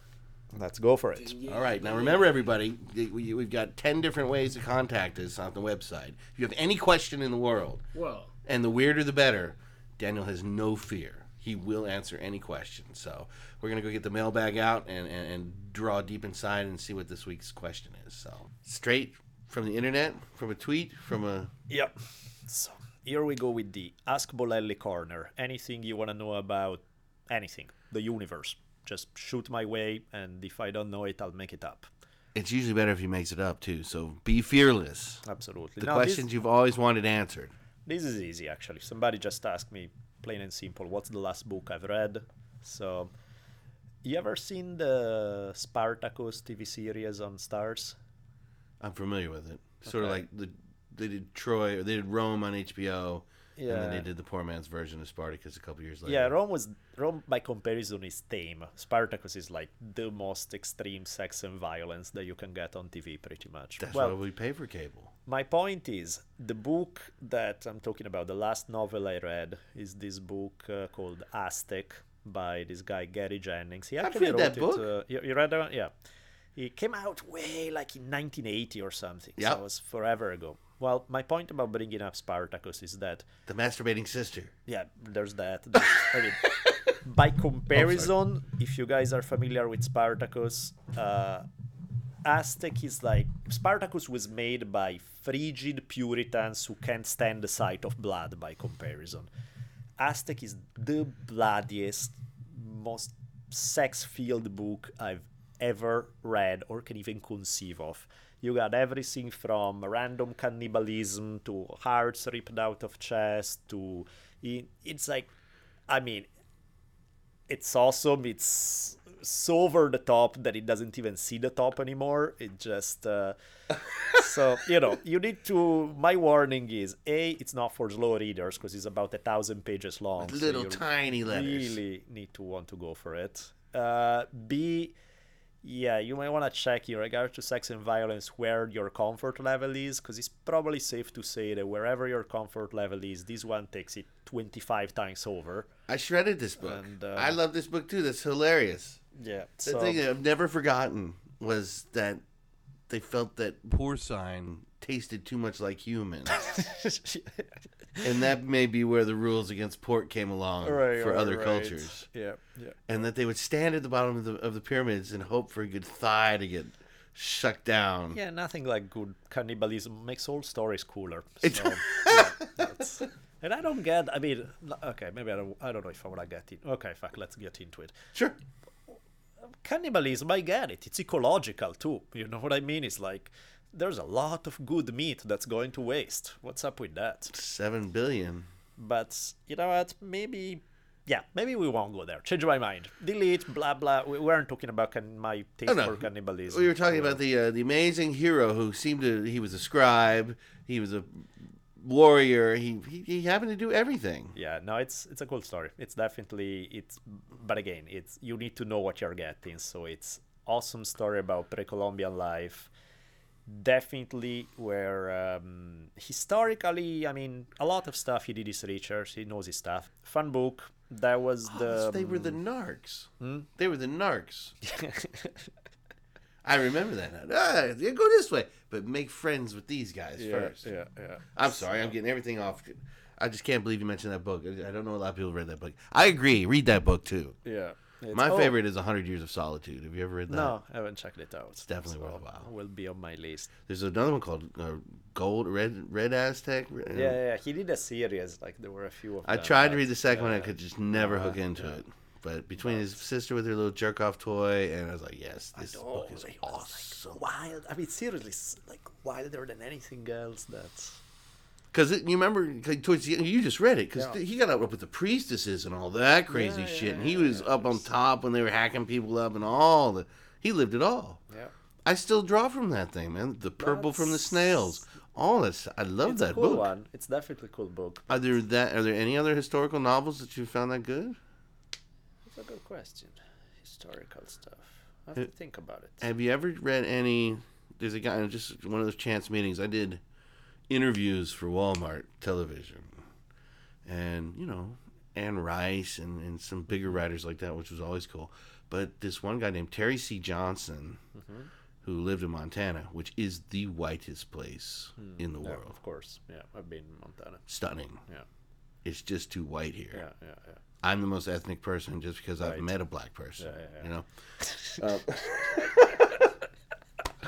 Let's go for it. Yeah, All right, now remember, everybody, we- we, we've got 10 different ways to contact us on the website. If you have any question in the world, Well, and the weirder the better, Daniel has no fear. He will answer any question. So we're going to go get the mailbag out and, and, and draw deep inside and see what this week's question is. So straight from the internet, from a tweet, from a. Yep. So here we go with the Ask Bolelli corner. Anything you want to know about anything, the universe, just shoot my way, and if I don't know it, I'll make it up. It's usually better if he makes it up, too. So be fearless. Absolutely. The Now, this- questions you've always wanted answered. This is easy, actually. Somebody just asked me, plain and simple, what's the last book I've read? So, you ever seen the Spartacus TV series on Starz? I'm familiar with it. Sort of like the they did Troy or they did Rome on HBO, and then they did the poor man's version of Spartacus a couple years later. Yeah, Rome was Rome by comparison is tame. Spartacus is like the most extreme sex and violence that you can get on TV, pretty much. That's well, why we pay for cable. My point is, the book that I'm talking about, the last novel I read, is this book uh, called Aztec by this guy Gary Jennings. He I've actually read wrote that it. book. Uh, you, you read that one? Yeah. It came out way like in 1980 or something. Yep. So it was forever ago. Well, my point about bringing up Spartacus is that The masturbating sister. yeah, there's that. There's- I mean, by comparison, if you guys are familiar with Spartacus, uh, Aztec is like Spartacus was made by frigid Puritans who can't stand the sight of blood. By comparison, Aztec is the bloodiest, most sex-filled book I've ever read or can even conceive of. You got everything from random cannibalism to hearts ripped out of chest to it's like, I mean, it's awesome. It's so over the top that it doesn't even see the top anymore. It just uh, so you know you need to. My warning is a it's not for slow readers because it's about a thousand pages long. Little you tiny letters. Really need to want to go for it. Uh, B. Yeah, you might want to check in regard to sex and violence where your comfort level is, because it's probably safe to say that wherever your comfort level is, this one takes it 25 times over. I shredded this book. And, uh, I love this book too. That's hilarious. Yeah. The So, thing that I've never forgotten was that they felt that porcine tasted too much like human. and that may be where the rules against pork came along Right, for right, other right. cultures. yeah, yeah. And that they would stand at the bottom of the, of the pyramids and hope for a good thigh to get shucked down. Yeah, nothing like good cannibalism makes all stories cooler. It's- So, yeah, that's- and I don't get. I mean, okay, maybe I don't. I don't know if I want to get in. Okay, fuck. Let's get into it. Sure. Cannibalism, I get it. It's ecological too. You know what I mean? It's like there's a lot of good meat that's going to waste. What's up with that? Seven billion. But you know what? Maybe. Yeah, maybe we won't go there. Change my mind. Delete, blah blah. We weren't talking about can- my taste Oh, no. for cannibalism. We were talking about the uh, the amazing hero who seemed to he was a scribe, he was a warrior, he he, he happened to do everything. yeah no it's it's a cool story it's definitely it's but again it's you need to know what you're getting so it's awesome story about pre-columbian life definitely where um, historically i mean a lot of stuff he did his research he knows his stuff fun book that was the Oh, they were the narcs. They were the narcs. I remember that. now. Ah, yeah, go this way, but make friends with these guys first. yeah yeah I'm sorry, I'm getting everything off. I just can't believe you mentioned that book. I don't know a lot of people read that book. I agree. Read that book too. yeah It's- My oh, favorite is Hundred Years of Solitude. Have you ever read that? no i haven't checked it out it's definitely worthwhile. will be on my list There's another one called uh, Gold Red Red Aztec. yeah, yeah yeah he did a series like there were a few of them. I them, tried to read the second one. I uh, could just never hook into it. But between his sister with her little jerk off toy, and I was like, yes, this book is was, like, awesome. wild. I mean, seriously, like wilder than anything else. That's Because you remember, like, towards the end, you just read it because Yeah. he got up with the priestesses and all that crazy Yeah, shit, yeah, and he was up on top when they were hacking people up and all the. He lived it all. yeah. I still draw from that thing, man. The purple from the snails, all this. I love It's that a cool book. one. It's definitely a cool book. Are there that? Are there any other historical novels that you found that good? That's a good question. Historical stuff. I have to Uh, think about it. Have you ever read any? There's a guy just one of those chance meetings. I did interviews for Walmart television, and you know, Anne Rice and, and some bigger writers like that, which was always cool. But this one guy named Terry C. Johnston, mm-hmm. who lived in Montana, which is the whitest place hmm. in the Yeah, world. of course. Yeah, I've been in Montana. Stunning. Yeah, It's just too white here. yeah, yeah, yeah. I'm the most ethnic person just because I've met a black person. Yeah, yeah, You know. Uh,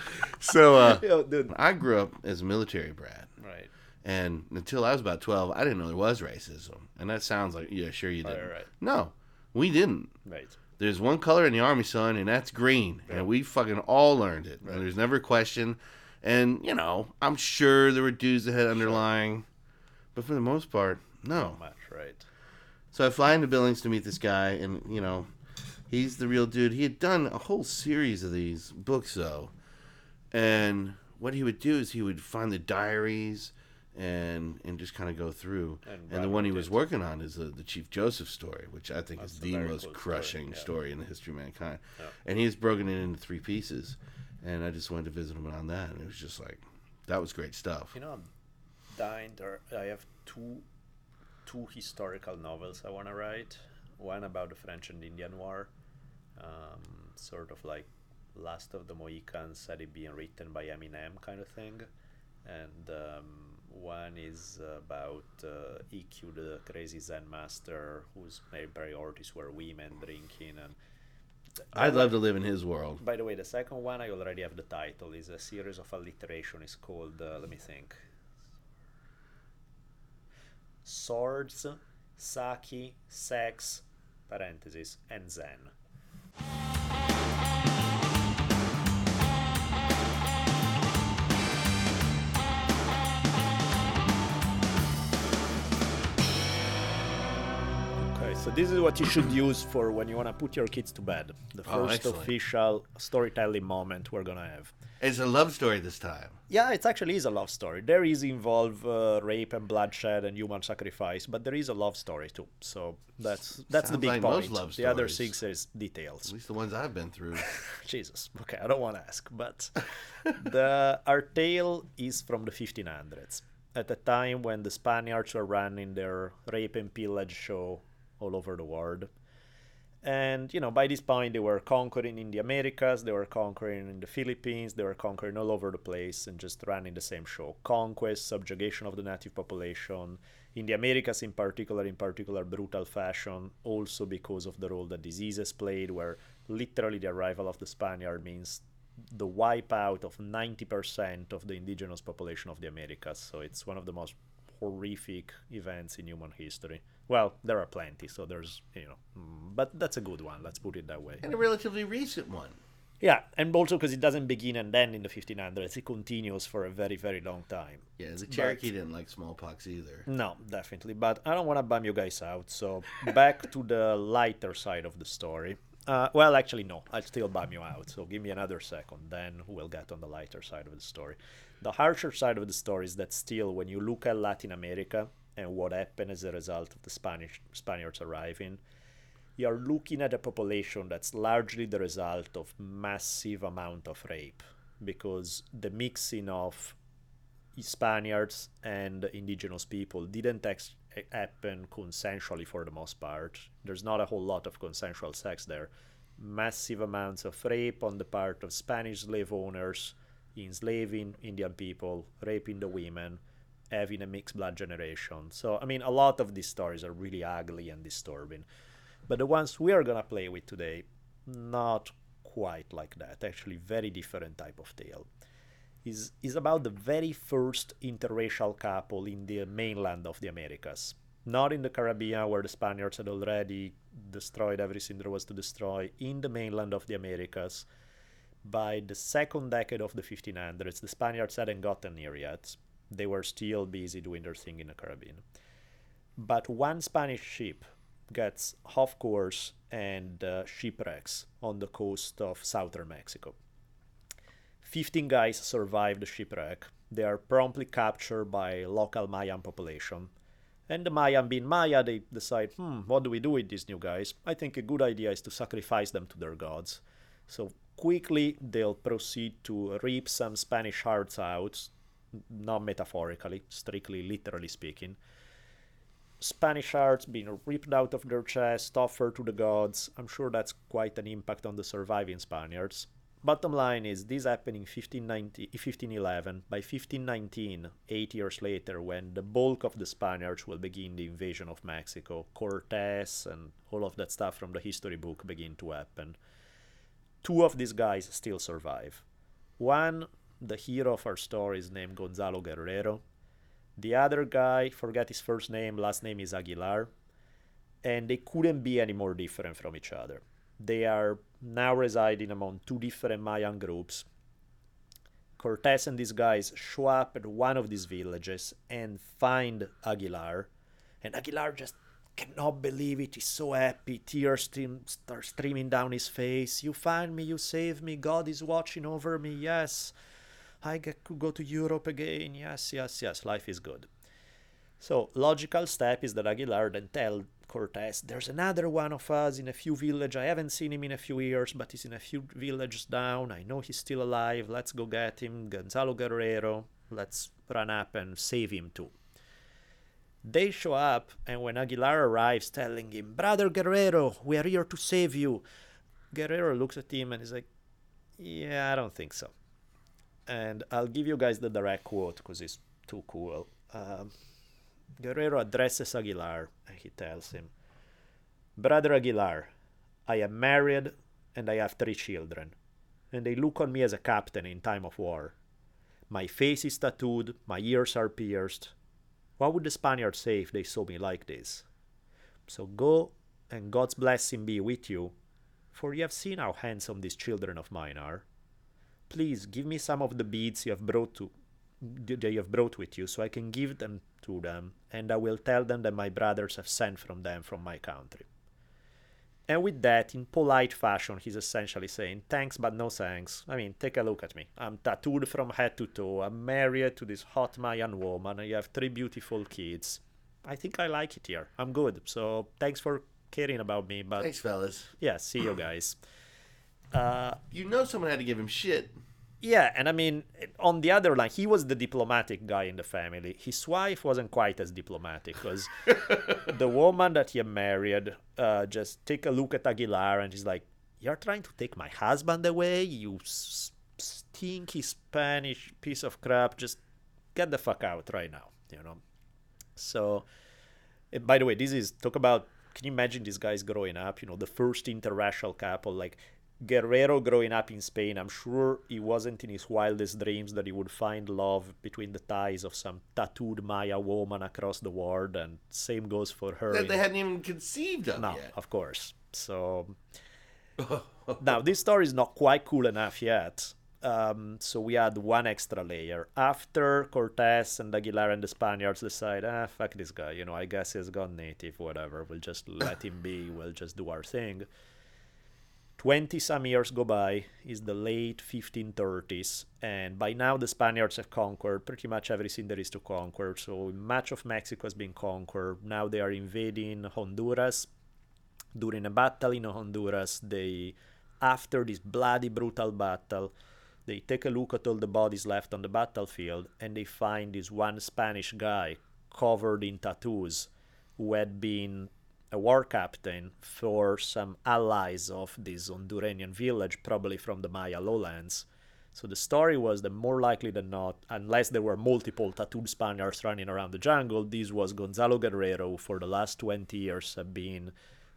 So uh, Yo, dude. I grew up as a military brat, Right. and until I was about twelve, I didn't know there was racism. And that sounds like yeah, sure you didn't. right. No, we didn't. Right. There's one color in the army, son, and that's green, and we fucking all learned it. Right. And there's never a question. And you know, I'm sure there were dudes that had underlying, but for the most part, no. Much. Right. So I fly into Billings to meet this guy, and you know, he's the real dude. He had done a whole series of these books, though, and what he would do is he would find the diaries and and just kind of go through. And And, the one he was working on is the, the Chief Joseph story, which I think That's is the most cool story, crushing yeah. story in the history of mankind. Yeah. And he's broken it into three pieces, and I just went to visit him on that, and it was just like, that was great stuff. You know, I'm dying. There, I have two, two historical novels I want to write. One about the French and Indian War, um, sort of like Last of the Mohicans, had it being written by Eminem, kind of thing. And um, one is about uh, Ikkyu, the crazy Zen master, whose main priorities were women, drinking, and. I'd love to live in his world. By the way, the second one I already have the title. is a series of alliteration. It's called. Uh, let me think. Swords, sake, sex, parentheses, and zen. So this is what you should use for when you want to put your kids to bed. The Oh, first excellent. official storytelling moment we're gonna have. It's a love story this time. Yeah, it actually is a love story. There is involve uh, rape and bloodshed and human sacrifice, but there is a love story too. So that's that's the big like point. the other stories. six is details. At least the ones I've been through. Jesus. Okay, I don't want to ask, but the our tale is from the 1500s, at the time when the Spaniards were running their rape and pillage show all over the world. And you know, by this point, they were conquering in the Americas, they were conquering in the Philippines, they were conquering all over the place, and just running the same show: conquest, subjugation of the native population. In the Americas, in particular, in particular, brutal fashion, also because of the role that diseases played, where literally the arrival of the Spaniard means the wipeout of 90% of the indigenous population of the Americas. So it's one of the most horrific events in human history. Well, there are plenty, so there's, you know, mm, but that's a good one, let's put it that way. And a relatively recent one. Yeah, and also because it doesn't begin and end in the 1500s, it continues for a very, very long time. Yeah, the Cherokee didn't like smallpox either. No, definitely. But I don't want to bum you guys out. So back to the lighter side of the story. Uh, well, actually, no. I'll still bum you out. So give me another second. Then we'll get on the lighter side of the story. The harsher side of the story is that still, when you look at Latin America and what happened as a result of the Spanish Spaniards arriving, you're looking at a population that's largely the result of massive amount of rape because the mixing of Spaniards and indigenous people didn't ex- happen consensually for the most part. There's not a whole lot of consensual sex there. Massive amounts of rape on the part of Spanish slave owners, enslaving Indian people, raping the women, having a mixed blood generation. So, I mean, a lot of these stories are really ugly and disturbing. But the ones we are gonna play with today, not quite like that. Actually, very different type of tale is, is about the very first interracial couple in the mainland of the Americas. Not in the Caribbean, where the Spaniards had already destroyed everything there was to destroy, in the mainland of the Americas. By the second decade of the 1500s, the Spaniards hadn't gotten near yet. They were still busy doing their thing in the Caribbean. But one Spanish ship gets off course and uh, shipwrecks on the coast of southern Mexico. 15 guys survive the shipwreck. They are promptly captured by local Mayan population. And the Mayan being Maya, they decide, hmm, what do we do with these new guys? I think a good idea is to sacrifice them to their gods. So quickly they'll proceed to rip some Spanish hearts out, not metaphorically, strictly literally speaking. Spanish hearts being ripped out of their chest, offered to the gods. I'm sure that's quite an impact on the surviving Spaniards. Bottom line is this happened in 1590, 1511. By 1519, eight years later, when the bulk of the Spaniards will begin the invasion of Mexico, Cortes and all of that stuff from the history book begin to happen. Two of these guys still survive. One, the hero of our story, is named Gonzalo Guerrero. The other guy, forget his first name, last name is Aguilar. And they couldn't be any more different from each other. They are now residing among two different Mayan groups. Cortes and these guys show up at one of these villages and find Aguilar. And Aguilar just cannot believe it. He's so happy. Tears stream, start streaming down his face. You find me, you save me. God is watching over me. Yes. I to go to Europe again. Yes, yes, yes. Life is good. So, logical step is that Aguilar then tell Cortes, there's another one of us in a few villages. I haven't seen him in a few years, but he's in a few villages down. I know he's still alive. Let's go get him. Gonzalo Guerrero. Let's run up and save him too. They show up, and when Aguilar arrives, telling him, Brother Guerrero, we are here to save you. Guerrero looks at him and is like, Yeah, I don't think so. And I'll give you guys the direct quote because it's too cool. Um, Guerrero addresses Aguilar and he tells him, Brother Aguilar, I am married and I have three children, and they look on me as a captain in time of war. My face is tattooed, my ears are pierced. What would the Spaniards say if they saw me like this? So go, and God's blessing be with you, for you have seen how handsome these children of mine are. Please give me some of the beads you have brought to that you have brought with you, so I can give them to them, and I will tell them that my brothers have sent from them from my country. And with that, in polite fashion, he's essentially saying, Thanks, but no thanks. I mean, take a look at me. I'm tattooed from head to toe. I'm married to this hot Mayan woman. I have three beautiful kids. I think I like it here. I'm good. So thanks for caring about me. But Thanks, fellas. yeah, see you guys. Uh, You know someone had to give him shit. Yeah, and I mean, on the other line, he was the diplomatic guy in the family. His wife wasn't quite as diplomatic because the woman that he married uh, just take a look at Aguilar and she's like, "You're trying to take my husband away, you stinky Spanish piece of crap. Just get the fuck out right now," you know. So, by the way, this is talk about. Can you imagine these guys growing up? You know, the first interracial couple, like Guerrero growing up in Spain, I'm sure he wasn't in his wildest dreams that he would find love between the ties of some tattooed Maya woman across the world, and same goes for her. That in- they hadn't even conceived of no, yet. of course. So now this story is not quite cool enough yet. Um, so we add one extra layer. After Cortez and Aguilar and the Spaniards decide, ah, fuck this guy, you know, I guess he's gone native, whatever. We'll just let him be. We'll just do our thing. 20 some years go by, is the late 1530s, and by now the Spaniards have conquered pretty much everything there is to conquer. So much of Mexico has been conquered. Now they are invading Honduras. During a battle in Honduras, they, after this bloody, brutal battle, they take a look at all the bodies left on the battlefield and they find this one Spanish guy covered in tattoos who had been a war captain for some allies of this Honduran village, probably from the Maya lowlands. So the story was that more likely than not, unless there were multiple tattooed Spaniards running around the jungle, this was Gonzalo Guerrero, who for the last 20 years have been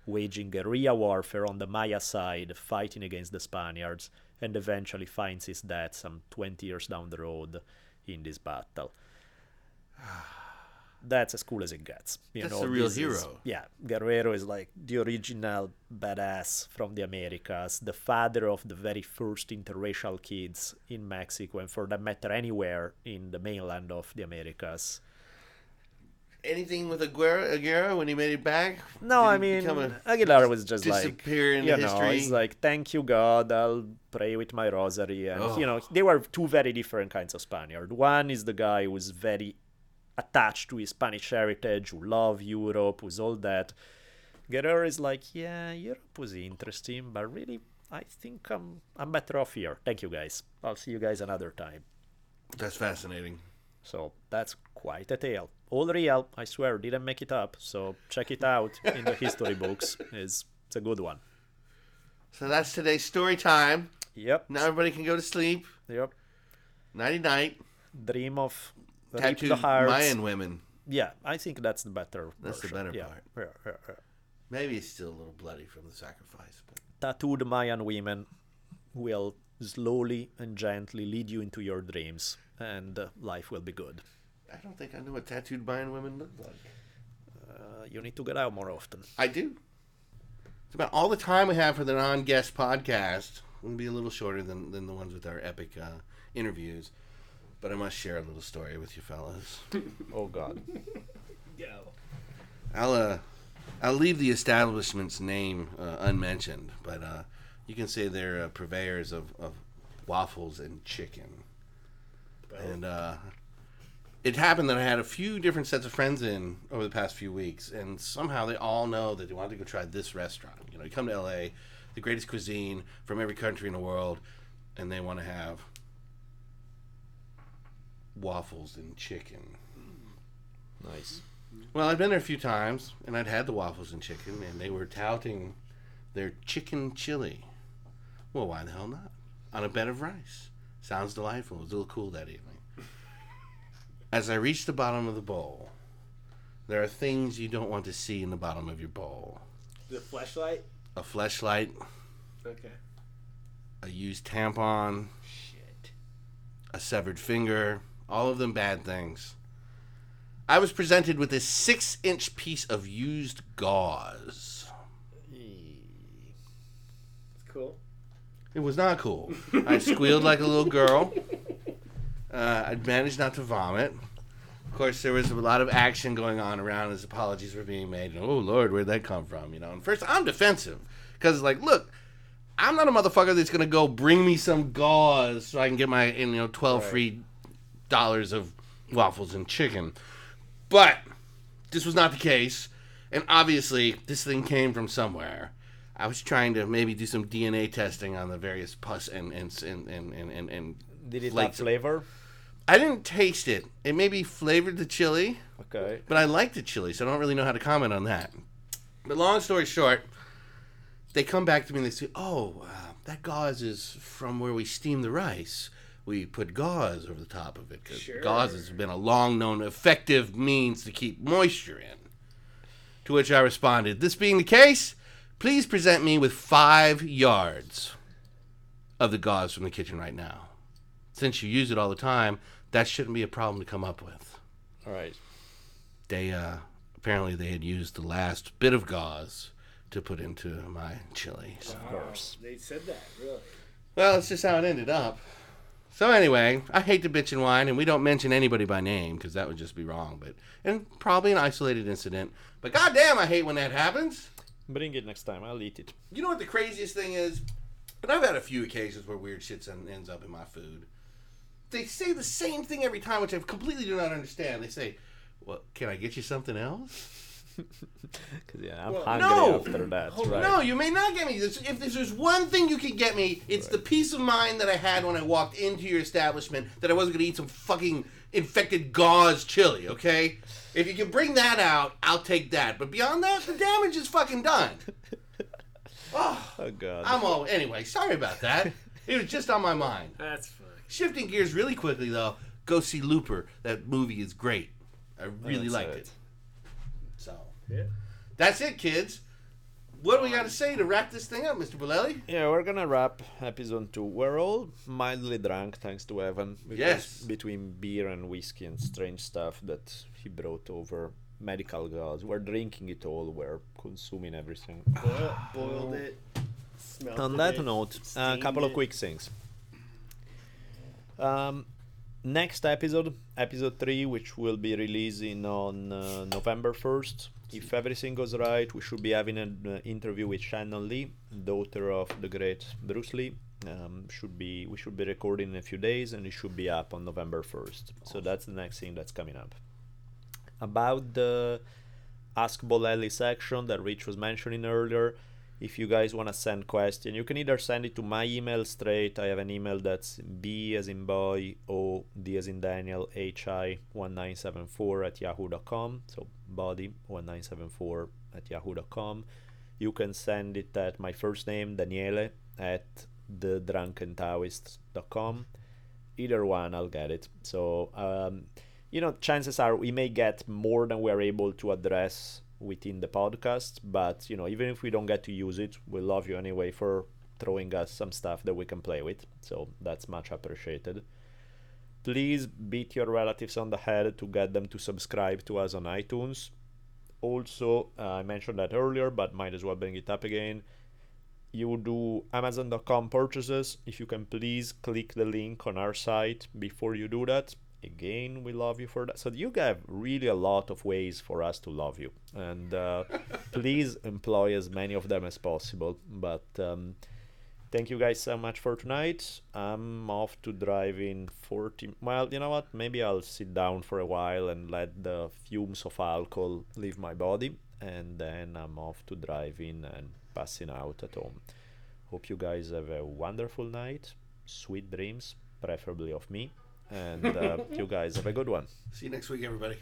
waging guerrilla warfare on the Maya side, fighting against the Spaniards, and eventually finds his death some 20 years down the road in this battle. That's as cool as it gets. You That's know, the real this is- hero. yeah, Guerrero is like the original badass from the Americas, the father of the very first interracial kids in Mexico, and for that matter, anywhere in the mainland of the Americas. Anything with Aguero, Aguero when he made it back? No, I mean a- Aguilar was just like disappear into you know, history? he's like, "Thank you, God. I'll pray with my rosary." And Oh. you know, they were two very different kinds of Spaniard. One is the guy who's very attached to his Spanish heritage, who love Europe, who's all that. Guerrero is like, "Yeah, Europe was interesting, but really, I think I'm I'm better off here. Thank you, guys. I'll see you guys another time." That's fascinating. So that's quite a tale. All real, I swear, didn't make it up. So check it out in the history books. It's, it's a good one. So that's today's story time. Yep. Now everybody can go to sleep. Yep. Nighty night. Dream of reap Tattooed the hearts. Mayan women. Yeah, I think that's the better. That's the better yeah. part. Yeah, yeah, yeah. Maybe it's still a little bloody from the sacrifice, but Tattooed Mayan women will slowly and gently lead you into your dreams, and uh, life will be good. I don't think I know what tattooed Mayan women look like. Uh, you need to get out more often. I do. It's about all the time we have for the non-guest podcast. It'll be a little shorter than, than the ones with our epic uh, interviews, but I must share a little story with you fellas. Oh God. Go. I'll uh, I'll leave the establishment's name uh, unmentioned, but uh, you can say they're uh, purveyors of, of waffles and chicken. And uh, it happened that I had a few different sets of friends in over the past few weeks, and somehow they all know that they wanted to go try this restaurant. You know, you come to LA, the greatest cuisine from every country in the world, and they want to have waffles and chicken. Nice. Well, I've been there a few times, and I'd had the waffles and chicken, and they were touting their chicken chili. Well, why the hell not? On a bed of rice. Sounds delightful. It was a little cool that evening. As I reached the bottom of the bowl, there are things you don't want to see in the bottom of your bowl. The flashlight. A flashlight. Okay. a used tampon, Shit. a severed finger, all of them bad things. I was presented with a six inch piece of used gauze. It's cool. It was not cool. I squealed like a little girl. Uh, I managed not to vomit. Of course, there was a lot of action going on around as apologies were being made. Oh Lord, where'd that come from? You know. And first, I'm defensive because, like, look, I'm not a motherfucker that's gonna go bring me some gauze so I can get my you know twelve free dollars of waffles and chicken. But this was not the case, and obviously this thing came from somewhere. I was trying to maybe do some DNA testing on the various pus and and and and and, and, and Did it have flavor? I didn't taste it. It maybe flavored the chili, Okay. but I like the chili, so I don't really know how to comment on that. But long story short, they come back to me and they say, "Oh, uh, that gauze is from where we steam the rice. We put gauze over the top of it because Sure. gauze has been a long-known effective means to keep moisture in." To which I responded, "This being the case, please present me with five yards of the gauze from the kitchen right now. Since you use it all the time, that shouldn't be a problem to come up with." All right. they uh apparently they had used the last bit of gauze to put into my chili. So. Of course. They said that, really. Well, that's just how it ended up. So anyway, I hate to bitch and whine, and we don't mention anybody by name because that would just be wrong. But and probably an isolated incident. But goddamn, I hate when that happens. Bring it next time. I'll eat it. You know what the craziest thing is? And I've had a few occasions where weird shit ends up in my food. They say the same thing every time, which I completely do not understand. They say, "Well, can I get you something else?" Cause yeah, I'm Well, hungry no! after that. Right. No, you may not get me. This- If there's, there's one thing you can get me, it's the peace of mind that I had when I walked into your establishment that I wasn't going to eat some fucking infected gauze chili, okay? If you can bring that out, I'll take that. But beyond that, the damage is fucking done. Oh, Oh god. I'm all. Anyway, sorry about that. It was just on my mind. That's funny. Shifting gears really quickly, though, go see Looper. That movie is great. I really That's liked it. it. So, Yeah. that's it, kids. What do we got to say to wrap this thing up, Mr. Bolelli? Yeah, we're gonna wrap episode two. We're all mildly drunk, thanks to Evan. Yes. Between beer and whiskey and strange stuff that he brought over, medical gauze. We're drinking it all. We're consuming everything. Boil, boiled it. Smelled On it, that note, a steamed couple of quick things. Um, next episode, episode three, which will be releasing on uh, November first. If everything goes right, we should be having an uh, interview with Shannon Lee, daughter of the great Bruce Lee. Um, should be we should be recording in a few days, and it should be up on November first. So that's the next thing that's coming up. About the Ask Bolelli section that Rich was mentioning earlier, if you guys want to send question you can either send it to my email straight i have an email that's b as in boy o d as in daniel hi 1974 at yahoo.com so body 1974 at yahoo.com you can send it at my first name daniele at the drunkentaoist.com either one i'll get it. So um, you know chances are we may get more than we're able to address within the podcast but you know even if we don't get to use it we love you anyway for throwing us some stuff that we can play with. So that's much appreciated please beat your relatives on the head to get them to subscribe to us on itunes. Also uh, i mentioned that earlier but might as well bring it up again. You do amazon.com purchases. If you can please click the link on our site. Before you do that again we love you for that. So you have really a lot of ways for us to love you. And uh, please employ as many of them as possible. But um, thank you guys so much for tonight. I'm off to drive in 40 well you know what? Maybe i'll sit down for a while and let the fumes of alcohol leave my body and then i'm off to drive in and passing out at home. Hope you guys have a wonderful night sweet dreams preferably of me and uh, you guys have a good one. See you next week, everybody.